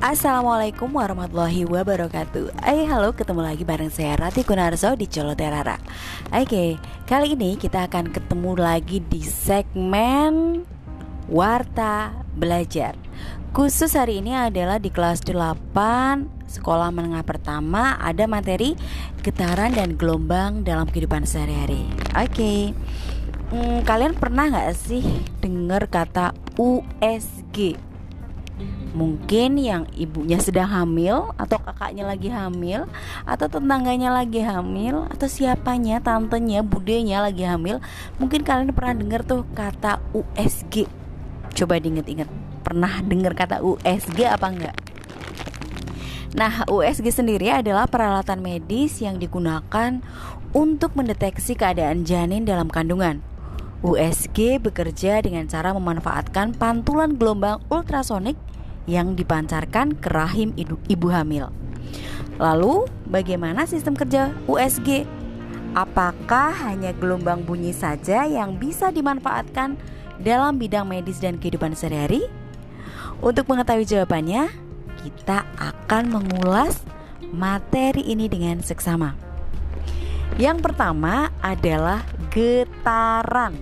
Assalamualaikum warahmatullahi wabarakatuh. Hai halo ketemu lagi bareng saya Rati Kunarso di Colo Terara. Oke kali ini kita akan ketemu lagi di segmen Warta Belajar. Khusus hari ini adalah di kelas 8 Sekolah menengah pertama Ada materi getaran dan gelombang dalam kehidupan sehari-hari. Oke hmm, Kalian pernah gak sih dengar kata USG? Mungkin yang ibunya sedang hamil atau kakaknya lagi hamil atau tetangganya lagi hamil atau siapanya, tantenya, budenya lagi hamil. Mungkin kalian pernah dengar tuh kata USG. Coba diinget-inget. Pernah dengar kata USG apa enggak? Nah, USG sendiri adalah peralatan medis yang digunakan untuk mendeteksi keadaan janin dalam kandungan. USG bekerja dengan cara memanfaatkan pantulan gelombang ultrasonik yang dipancarkan ke rahim ibu hamil. Lalu, bagaimana sistem kerja USG? Apakah hanya gelombang bunyi saja yang bisa dimanfaatkan dalam bidang medis dan kehidupan sehari-hari? Untuk mengetahui jawabannya, kita akan mengulas materi ini dengan seksama. Yang pertama adalah getaran.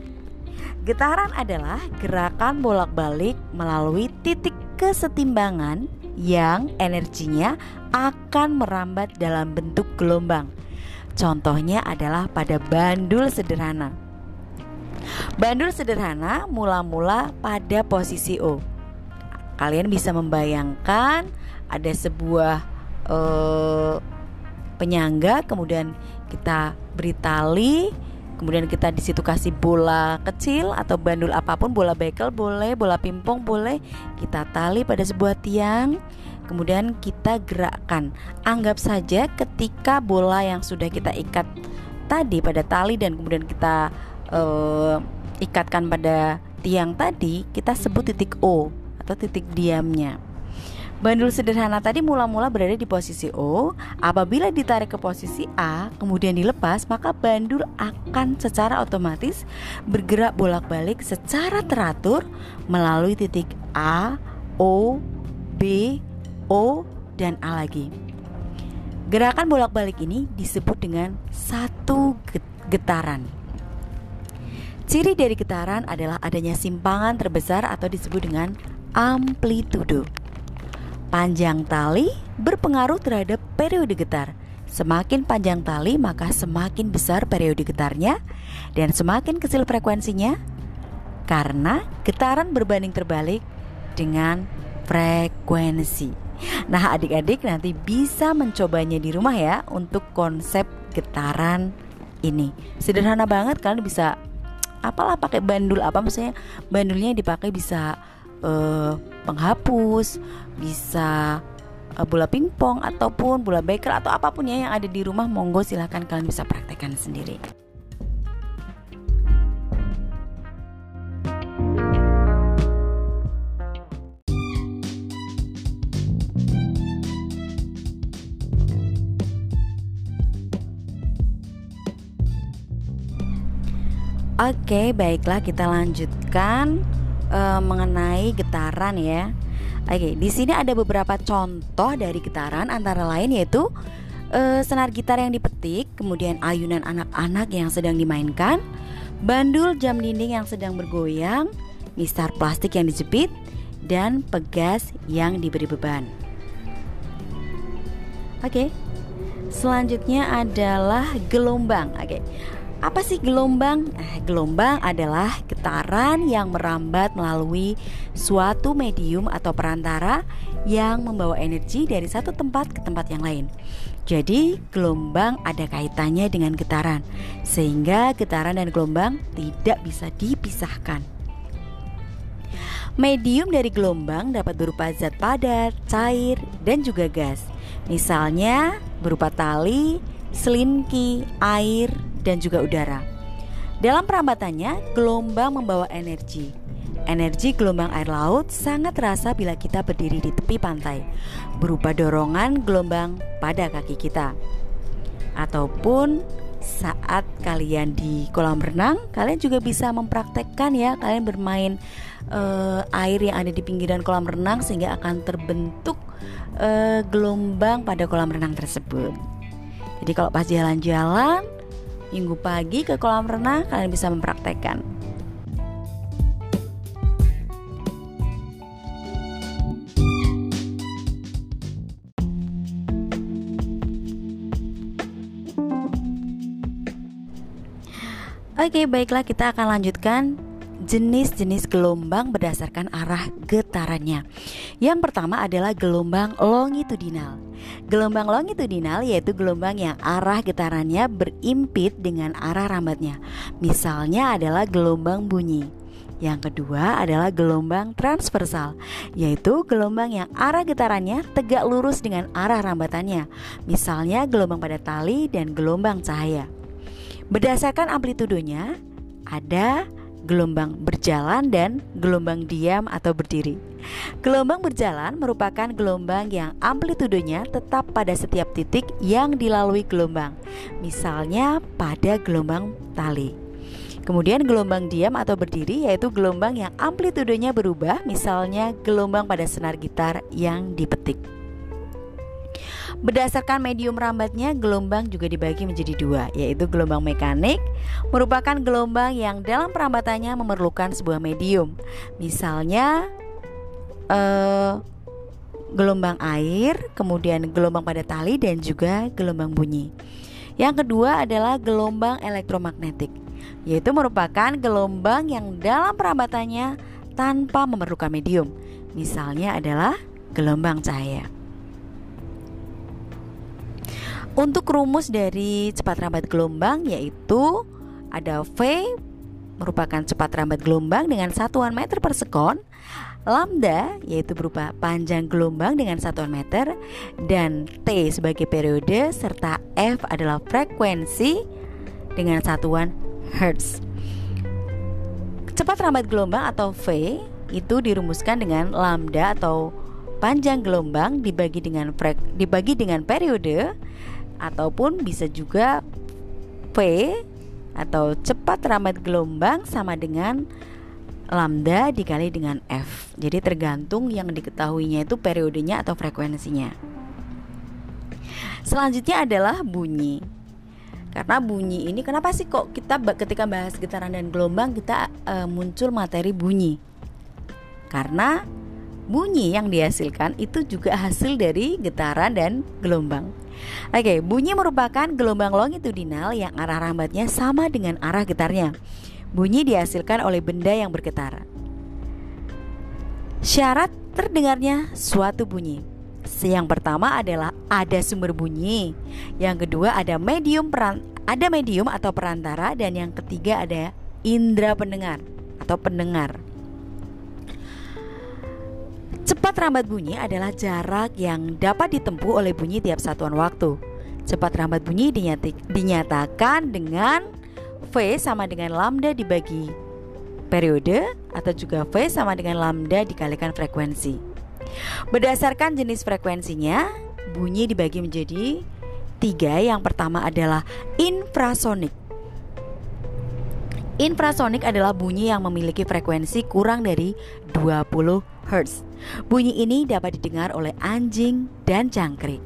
Getaran adalah gerakan bolak-balik melalui titik kesetimbangan yang energinya akan merambat dalam bentuk gelombang. Contohnya adalah pada bandul sederhana. Bandul sederhana mula-mula pada posisi O. Kalian bisa membayangkan ada sebuah uh, penyangga, kemudian kita beri tali, kemudian kita di situ kasih bola kecil atau bandul apa pun bola bekel boleh bola pimpong boleh kita tali pada sebuah tiang kemudian kita gerakkan. Anggap saja ketika bola yang sudah kita ikat tadi pada tali dan kemudian kita uh, ikatkan pada tiang tadi kita sebut titik O atau titik diamnya Bandul sederhana tadi mula-mula berada di posisi O. Apabila ditarik ke posisi A, kemudian dilepas, maka bandul akan secara otomatis bergerak bolak-balik secara teratur melalui titik A, O, B, O, dan A lagi. Gerakan bolak-balik ini disebut dengan satu getaran. Ciri dari getaran adalah adanya simpangan terbesar atau disebut dengan amplitudo. Panjang tali berpengaruh terhadap periode getar. Semakin panjang tali, maka semakin besar periode getarnya, dan semakin kecil frekuensinya, karena getaran berbanding terbalik dengan frekuensi. Nah, adik-adik nanti bisa mencobanya di rumah ya untuk konsep getaran ini. Sederhana banget, kalian bisa apalah pakai bandul apa maksudnya bandulnya dipakai bisa uh, penghapus, bisa uh, bola pingpong ataupun bola beker atau apa pun ya yang ada di rumah monggo silahkan kalian bisa praktekkan sendiri. Oke, baiklah kita lanjutkan uh, mengenai getaran ya. Oke, di sini ada beberapa contoh dari getaran antara lain yaitu uh, senar gitar yang dipetik, kemudian ayunan anak-anak yang sedang dimainkan, bandul jam dinding yang sedang bergoyang, mistar plastik yang dijepit, dan pegas yang diberi beban. Oke. Selanjutnya adalah gelombang. Oke. Apa sih gelombang? Eh, gelombang adalah getaran yang merambat melalui suatu medium atau perantara yang membawa energi dari satu tempat ke tempat yang lain. Jadi, gelombang ada kaitannya dengan getaran, sehingga getaran dan gelombang tidak bisa dipisahkan. Medium dari gelombang dapat berupa zat padat, cair, dan juga gas. Misalnya berupa tali, selinki, air, dan juga udara. Dalam perambatannya, gelombang membawa energi. Energi gelombang air laut sangat terasa bila kita berdiri di tepi pantai, berupa dorongan gelombang pada kaki kita. Ataupun saat kalian di kolam renang, kalian juga bisa mempraktekkan ya, kalian bermain uh, air yang ada di pinggiran kolam renang sehingga akan terbentuk uh, gelombang pada kolam renang tersebut. Jadi kalau pas jalan-jalan minggu pagi ke kolam renang kalian bisa mempraktekkan. Oke, baiklah kita akan lanjutkan jenis-jenis gelombang berdasarkan arah getarannya. Yang pertama adalah gelombang longitudinal. Gelombang longitudinal yaitu gelombang yang arah getarannya berimpit dengan arah rambatnya. Misalnya adalah gelombang bunyi. Yang kedua adalah gelombang transversal, yaitu gelombang yang arah getarannya tegak lurus dengan arah rambatannya. Misalnya gelombang pada tali dan gelombang cahaya. Berdasarkan amplitudonya, ada gelombang berjalan dan gelombang diam atau berdiri. Gelombang berjalan merupakan gelombang yang amplitudonya tetap pada setiap titik yang dilalui gelombang. Misalnya pada gelombang tali. Kemudian gelombang diam atau berdiri yaitu gelombang yang amplitudonya berubah, misalnya gelombang pada senar gitar yang dipetik. Berdasarkan medium rambatnya, gelombang juga dibagi menjadi dua, yaitu gelombang mekanik merupakan gelombang yang dalam perambatannya memerlukan sebuah medium. Misalnya eh, gelombang air, kemudian gelombang pada tali dan juga gelombang bunyi. Yang kedua adalah gelombang elektromagnetik, yaitu merupakan gelombang yang dalam perambatannya tanpa memerlukan medium. Misalnya adalah gelombang cahaya. Untuk rumus dari cepat rambat gelombang yaitu ada V merupakan cepat rambat gelombang dengan satuan meter per sekon Lambda yaitu berupa panjang gelombang dengan satuan meter dan T sebagai periode serta F adalah frekuensi dengan satuan Hertz. Cepat rambat gelombang atau V itu dirumuskan dengan lambda atau panjang gelombang dibagi dengan frek, dibagi dengan periode ataupun bisa juga V atau cepat rambat gelombang sama dengan lambda dikali dengan F. Jadi tergantung yang diketahuinya itu periodenya atau frekuensinya. Selanjutnya adalah bunyi. Karena bunyi ini kenapa sih kok kita ketika bahas getaran dan gelombang kita uh, muncul materi bunyi? Karena bunyi yang dihasilkan itu juga hasil dari getaran dan gelombang. Oke, bunyi merupakan gelombang longitudinal yang arah rambatnya sama dengan arah getarnya. Bunyi dihasilkan oleh benda yang bergetar. Syarat terdengarnya suatu bunyi. Yang pertama adalah ada sumber bunyi. Yang kedua ada medium peran ada medium atau perantara dan yang ketiga ada indera pendengar atau pendengar. Cepat rambat bunyi adalah jarak yang dapat ditempuh oleh bunyi tiap satuan waktu. Cepat rambat bunyi dinyatakan dengan V sama dengan lambda dibagi periode atau juga V sama dengan lambda dikalikan frekuensi. Berdasarkan jenis frekuensinya, bunyi dibagi menjadi tiga. Yang pertama adalah infrasonik. Infrasonik adalah bunyi yang memiliki frekuensi kurang dari 20 Hz. Bunyi ini dapat didengar oleh anjing dan jangkrik.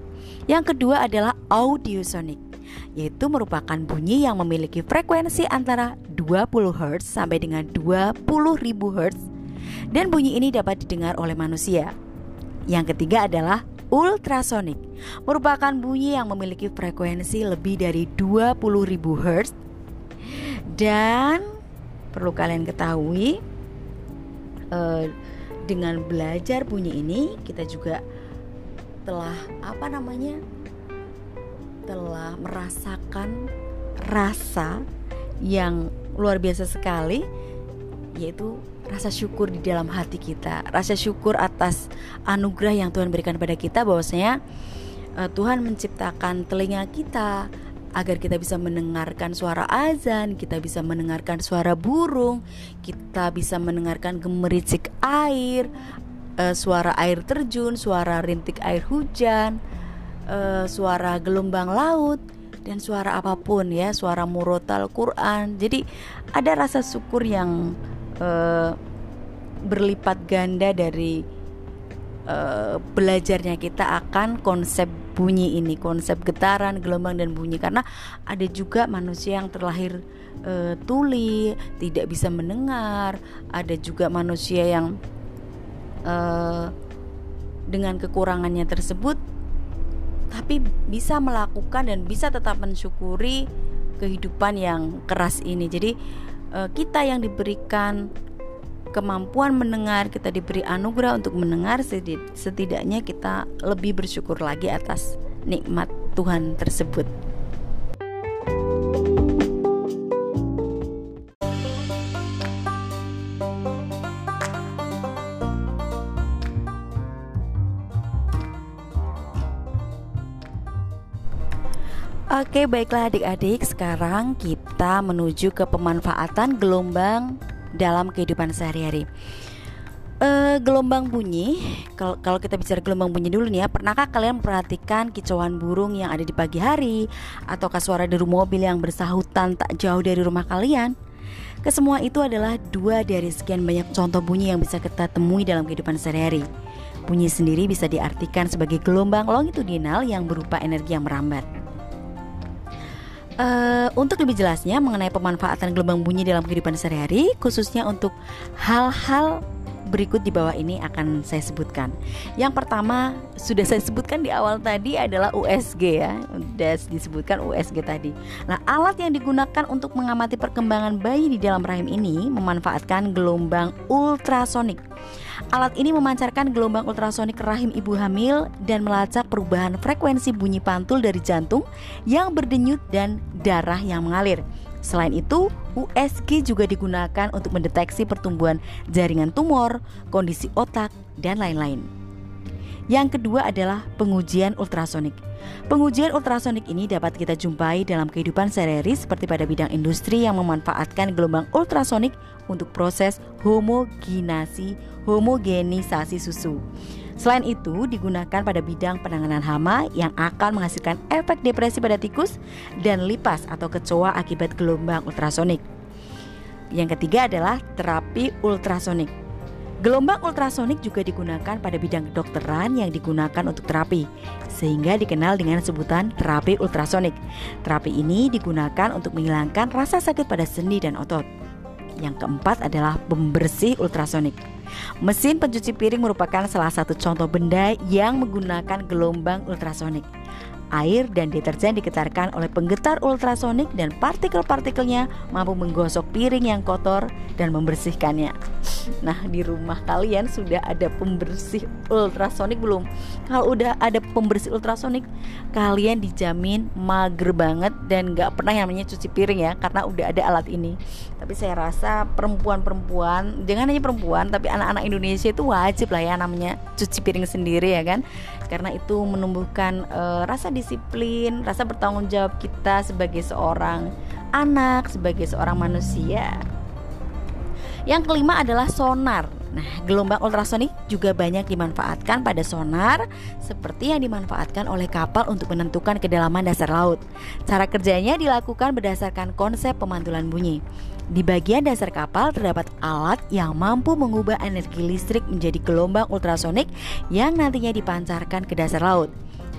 Yang kedua adalah audiosonik, yaitu merupakan bunyi yang memiliki frekuensi antara 20 Hz sampai dengan 20.000 Hz dan bunyi ini dapat didengar oleh manusia. Yang ketiga adalah ultrasonik, merupakan bunyi yang memiliki frekuensi lebih dari 20.000 Hz dan perlu kalian ketahui uh, dengan belajar bunyi ini kita juga telah apa namanya telah merasakan rasa yang luar biasa sekali yaitu rasa syukur di dalam hati kita. Rasa syukur atas anugerah yang Tuhan berikan pada kita bahwasanya uh, Tuhan menciptakan telinga kita agar kita bisa mendengarkan suara azan, kita bisa mendengarkan suara burung, kita bisa mendengarkan gemericik air, uh, suara air terjun, suara rintik air hujan, uh, suara gelombang laut dan suara apa pun ya, suara murotal Quran. Jadi ada rasa syukur yang uh, berlipat ganda dari belajarnya kita akan konsep bunyi ini, konsep getaran, gelombang dan bunyi karena ada juga manusia yang terlahir uh, tuli, tidak bisa mendengar, ada juga manusia yang uh, dengan kekurangannya tersebut tapi bisa melakukan dan bisa tetap mensyukuri kehidupan yang keras ini. Jadi uh, kita yang diberikan kemampuan mendengar, kita diberi anugerah untuk mendengar, setidaknya kita lebih bersyukur lagi atas nikmat Tuhan tersebut. Oke, baiklah adik-adik, sekarang kita menuju ke pemanfaatan gelombang dalam kehidupan sehari-hari. Uh, gelombang bunyi, kalau kita bicara gelombang bunyi dulu nih ya, pernahkah kalian memperhatikan kicauan burung yang ada di pagi hari ataukah suara deru mobil yang bersahutan tak jauh dari rumah kalian? Kesemua itu adalah dua dari sekian banyak contoh bunyi yang bisa kita temui dalam kehidupan sehari-hari. Bunyi sendiri bisa diartikan sebagai gelombang longitudinal yang berupa energi yang merambat. Uh, untuk lebih jelasnya mengenai pemanfaatan gelombang bunyi dalam kehidupan sehari-hari, khususnya untuk hal-hal berikut di bawah ini akan saya sebutkan. Yang pertama sudah saya sebutkan di awal tadi adalah USG ya, sudah disebutkan USG tadi. Nah, alat yang digunakan untuk mengamati perkembangan bayi di dalam rahim ini memanfaatkan gelombang ultrasonik. Alat ini memancarkan gelombang ultrasonik rahim ibu hamil dan melacak perubahan frekuensi bunyi pantul dari jantung yang berdenyut dan darah yang mengalir. Selain itu, USG juga digunakan untuk mendeteksi pertumbuhan jaringan tumor, kondisi otak, dan lain-lain. Yang kedua adalah pengujian ultrasonik. Pengujian ultrasonik ini dapat kita jumpai dalam kehidupan sehari-hari seperti pada bidang industri yang memanfaatkan gelombang ultrasonik untuk proses homogenasi homogenisasi susu. Selain itu, digunakan pada bidang penanganan hama yang akan menghasilkan efek depresi pada tikus dan lipas atau kecoa akibat gelombang ultrasonik. Yang ketiga adalah terapi ultrasonik. Gelombang ultrasonik juga digunakan pada bidang kedokteran yang digunakan untuk terapi, sehingga dikenal dengan sebutan terapi ultrasonik. Terapi ini digunakan untuk menghilangkan rasa sakit pada sendi dan otot. Yang keempat adalah pembersih ultrasonik. Mesin pencuci piring merupakan salah satu contoh benda yang menggunakan gelombang ultrasonik air dan deterjen digetarkan oleh penggetar ultrasonik dan partikel-partikelnya mampu menggosok piring yang kotor dan membersihkannya. Nah, di rumah kalian sudah ada pembersih ultrasonik belum? Kalau udah ada pembersih ultrasonik, kalian dijamin mager banget dan gak pernah yang namanya cuci piring ya, karena udah ada alat ini. Tapi saya rasa perempuan-perempuan, jangan hanya perempuan, tapi anak-anak Indonesia itu wajib lah ya namanya cuci piring sendiri ya kan, karena itu menumbuhkan uh, rasa disiplin, rasa bertanggung jawab kita sebagai seorang anak, sebagai seorang manusia. Yang kelima adalah sonar. Nah, gelombang ultrasonik juga banyak dimanfaatkan pada sonar seperti yang dimanfaatkan oleh kapal untuk menentukan kedalaman dasar laut. Cara kerjanya dilakukan berdasarkan konsep pemantulan bunyi. Di bagian dasar kapal terdapat alat yang mampu mengubah energi listrik menjadi gelombang ultrasonik yang nantinya dipancarkan ke dasar laut.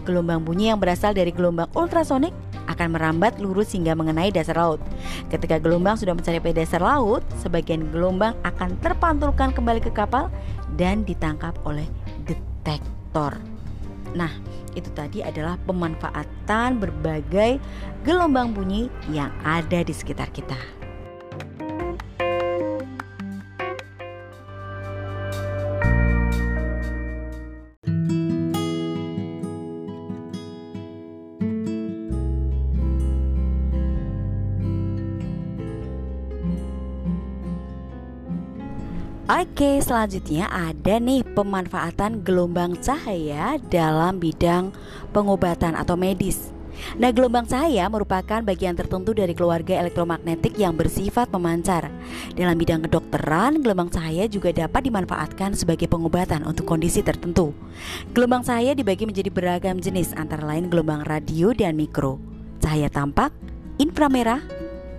Gelombang bunyi yang berasal dari gelombang ultrasonik akan merambat lurus hingga mengenai dasar laut. Ketika gelombang sudah mencapai dasar laut, sebagian gelombang akan terpantulkan kembali ke kapal dan ditangkap oleh detektor. Nah, itu tadi adalah pemanfaatan berbagai gelombang bunyi yang ada di sekitar kita. Oke, selanjutnya ada nih pemanfaatan gelombang cahaya dalam bidang pengobatan atau medis. Nah, gelombang cahaya merupakan bagian tertentu dari keluarga elektromagnetik yang bersifat memancar. Dalam bidang kedokteran, gelombang cahaya juga dapat dimanfaatkan sebagai pengobatan untuk kondisi tertentu. Gelombang cahaya dibagi menjadi beragam jenis, antara lain gelombang radio dan mikro, cahaya tampak, inframerah,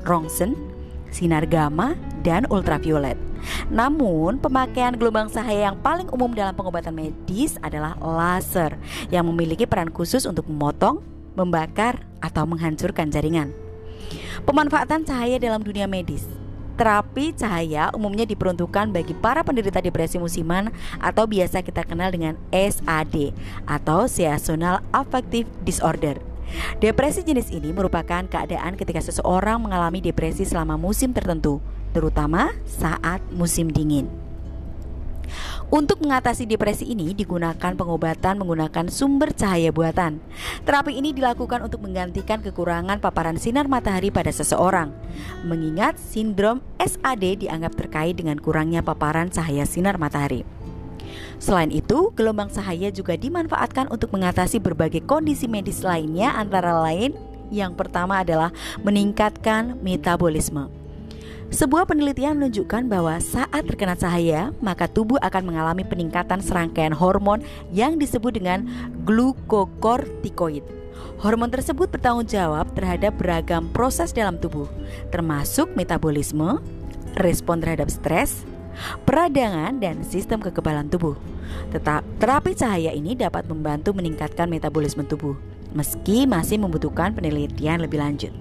Rongsen, sinar gamma, dan ultraviolet. Namun, pemakaian gelombang cahaya yang paling umum dalam pengobatan medis adalah laser yang memiliki peran khusus untuk memotong, membakar, atau menghancurkan jaringan. Pemanfaatan cahaya dalam dunia medis Terapi cahaya umumnya diperuntukkan bagi para penderita depresi musiman atau biasa kita kenal dengan SAD atau Seasonal Affective Disorder. Depresi jenis ini merupakan keadaan ketika seseorang mengalami depresi selama musim tertentu, terutama saat musim dingin. Untuk mengatasi depresi ini digunakan pengobatan menggunakan sumber cahaya buatan. Terapi ini dilakukan untuk menggantikan kekurangan paparan sinar matahari pada seseorang. Mengingat sindrom SAD dianggap terkait dengan kurangnya paparan cahaya sinar matahari. Selain itu, gelombang cahaya juga dimanfaatkan untuk mengatasi berbagai kondisi medis lainnya antara lain yang pertama adalah meningkatkan metabolisme. Sebuah penelitian menunjukkan bahwa saat terkena cahaya, maka tubuh akan mengalami peningkatan serangkaian hormon yang disebut dengan glukokortikoid. Hormon tersebut bertanggung jawab terhadap beragam proses dalam tubuh, termasuk metabolisme, respon terhadap stres, peradangan, dan sistem kekebalan tubuh. Tetap terapi cahaya ini dapat membantu meningkatkan metabolisme tubuh, meski masih membutuhkan penelitian lebih lanjut.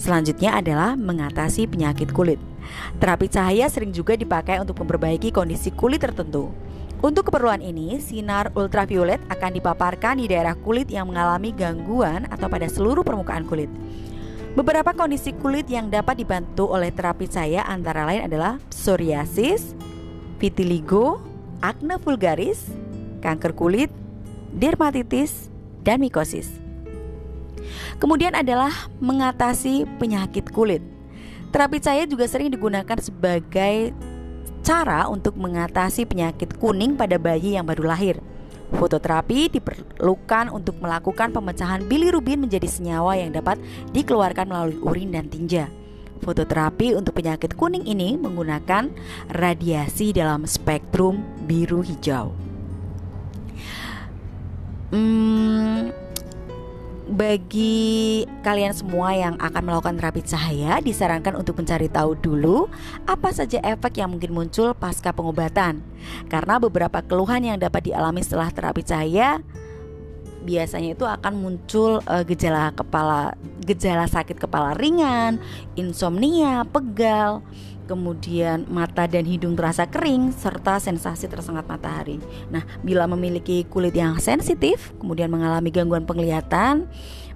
Selanjutnya adalah mengatasi penyakit kulit. Terapi cahaya sering juga dipakai untuk memperbaiki kondisi kulit tertentu. Untuk keperluan ini, sinar ultraviolet akan dipaparkan di daerah kulit yang mengalami gangguan atau pada seluruh permukaan kulit. Beberapa kondisi kulit yang dapat dibantu oleh terapi cahaya antara lain adalah psoriasis, vitiligo, acne vulgaris, kanker kulit, dermatitis, dan mikosis. Kemudian adalah mengatasi penyakit kulit. Terapi cahaya juga sering digunakan sebagai cara untuk mengatasi penyakit kuning pada bayi yang baru lahir. Fototerapi diperlukan untuk melakukan pemecahan bilirubin menjadi senyawa yang dapat dikeluarkan melalui urin dan tinja. Fototerapi untuk penyakit kuning ini menggunakan radiasi dalam spektrum biru hijau. Hmm, bagi kalian semua yang akan melakukan terapi cahaya disarankan untuk mencari tahu dulu apa saja efek yang mungkin muncul pasca pengobatan. Karena beberapa keluhan yang dapat dialami setelah terapi cahaya biasanya itu akan muncul uh, gejala kepala gejala sakit kepala ringan, insomnia, pegal, kemudian mata dan hidung terasa kering, serta sensasi tersengat matahari. Nah, bila memiliki kulit yang sensitif, kemudian mengalami gangguan penglihatan,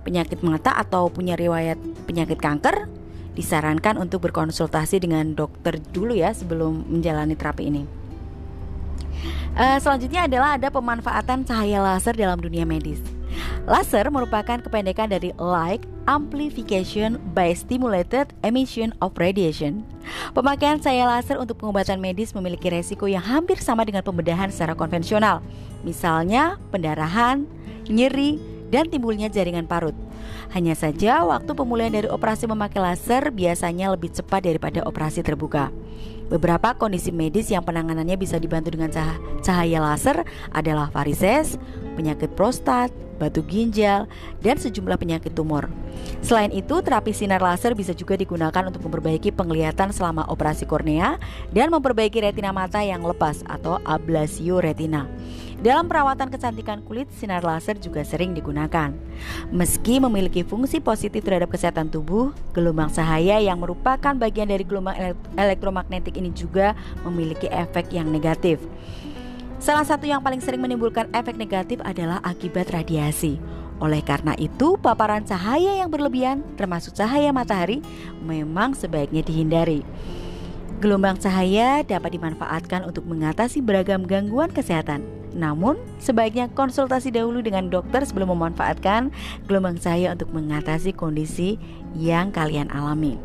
penyakit mata atau punya riwayat penyakit kanker, disarankan untuk berkonsultasi dengan dokter dulu ya sebelum menjalani terapi ini. Uh, selanjutnya adalah ada pemanfaatan cahaya laser dalam dunia medis. Laser merupakan kependekan dari Light Amplification by Stimulated Emission of Radiation. Pemakaian cahaya laser untuk pengobatan medis memiliki resiko yang hampir sama dengan pembedahan secara konvensional. Misalnya pendarahan, nyeri, dan timbulnya jaringan parut. Hanya saja waktu pemulihan dari operasi memakai laser biasanya lebih cepat daripada operasi terbuka. Beberapa kondisi medis yang penanganannya bisa dibantu dengan cahaya laser adalah varises, penyakit prostat, batu ginjal, dan sejumlah penyakit tumor. Selain itu, terapi sinar laser bisa juga digunakan untuk memperbaiki penglihatan selama operasi kornea dan memperbaiki retina mata yang lepas atau ablasio retina. Dalam perawatan kecantikan kulit, sinar laser juga sering digunakan. Meski memiliki fungsi positif terhadap kesehatan tubuh, gelombang cahaya yang merupakan bagian dari gelombang elektromagnetik ini juga memiliki efek yang negatif. Salah satu yang paling sering menimbulkan efek negatif adalah akibat radiasi. Oleh karena itu, paparan cahaya yang berlebihan, termasuk cahaya matahari, memang sebaiknya dihindari. Gelombang cahaya dapat dimanfaatkan untuk mengatasi beragam gangguan kesehatan. Namun, sebaiknya konsultasi dahulu dengan dokter sebelum memanfaatkan gelombang cahaya untuk mengatasi kondisi yang kalian alami.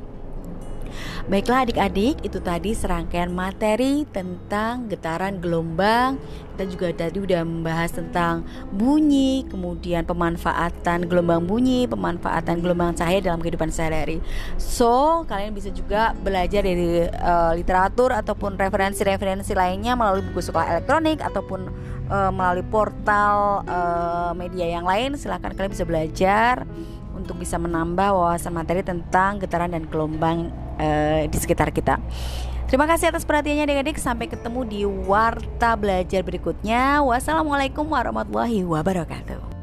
Baiklah adik-adik, itu tadi serangkaian materi tentang getaran gelombang. Kita juga tadi udah membahas tentang bunyi, kemudian pemanfaatan gelombang bunyi, pemanfaatan gelombang cahaya dalam kehidupan sehari-hari. So, kalian bisa juga belajar dari uh, literatur ataupun referensi-referensi lainnya melalui buku sekolah elektronik ataupun uh, melalui portal uh, media yang lain. Silahkan kalian bisa belajar untuk bisa menambah wawasan materi tentang getaran dan gelombang uh, di sekitar kita. Terima kasih atas perhatiannya adik-adik. Sampai ketemu di warta belajar berikutnya. Wassalamualaikum warahmatullahi wabarakatuh.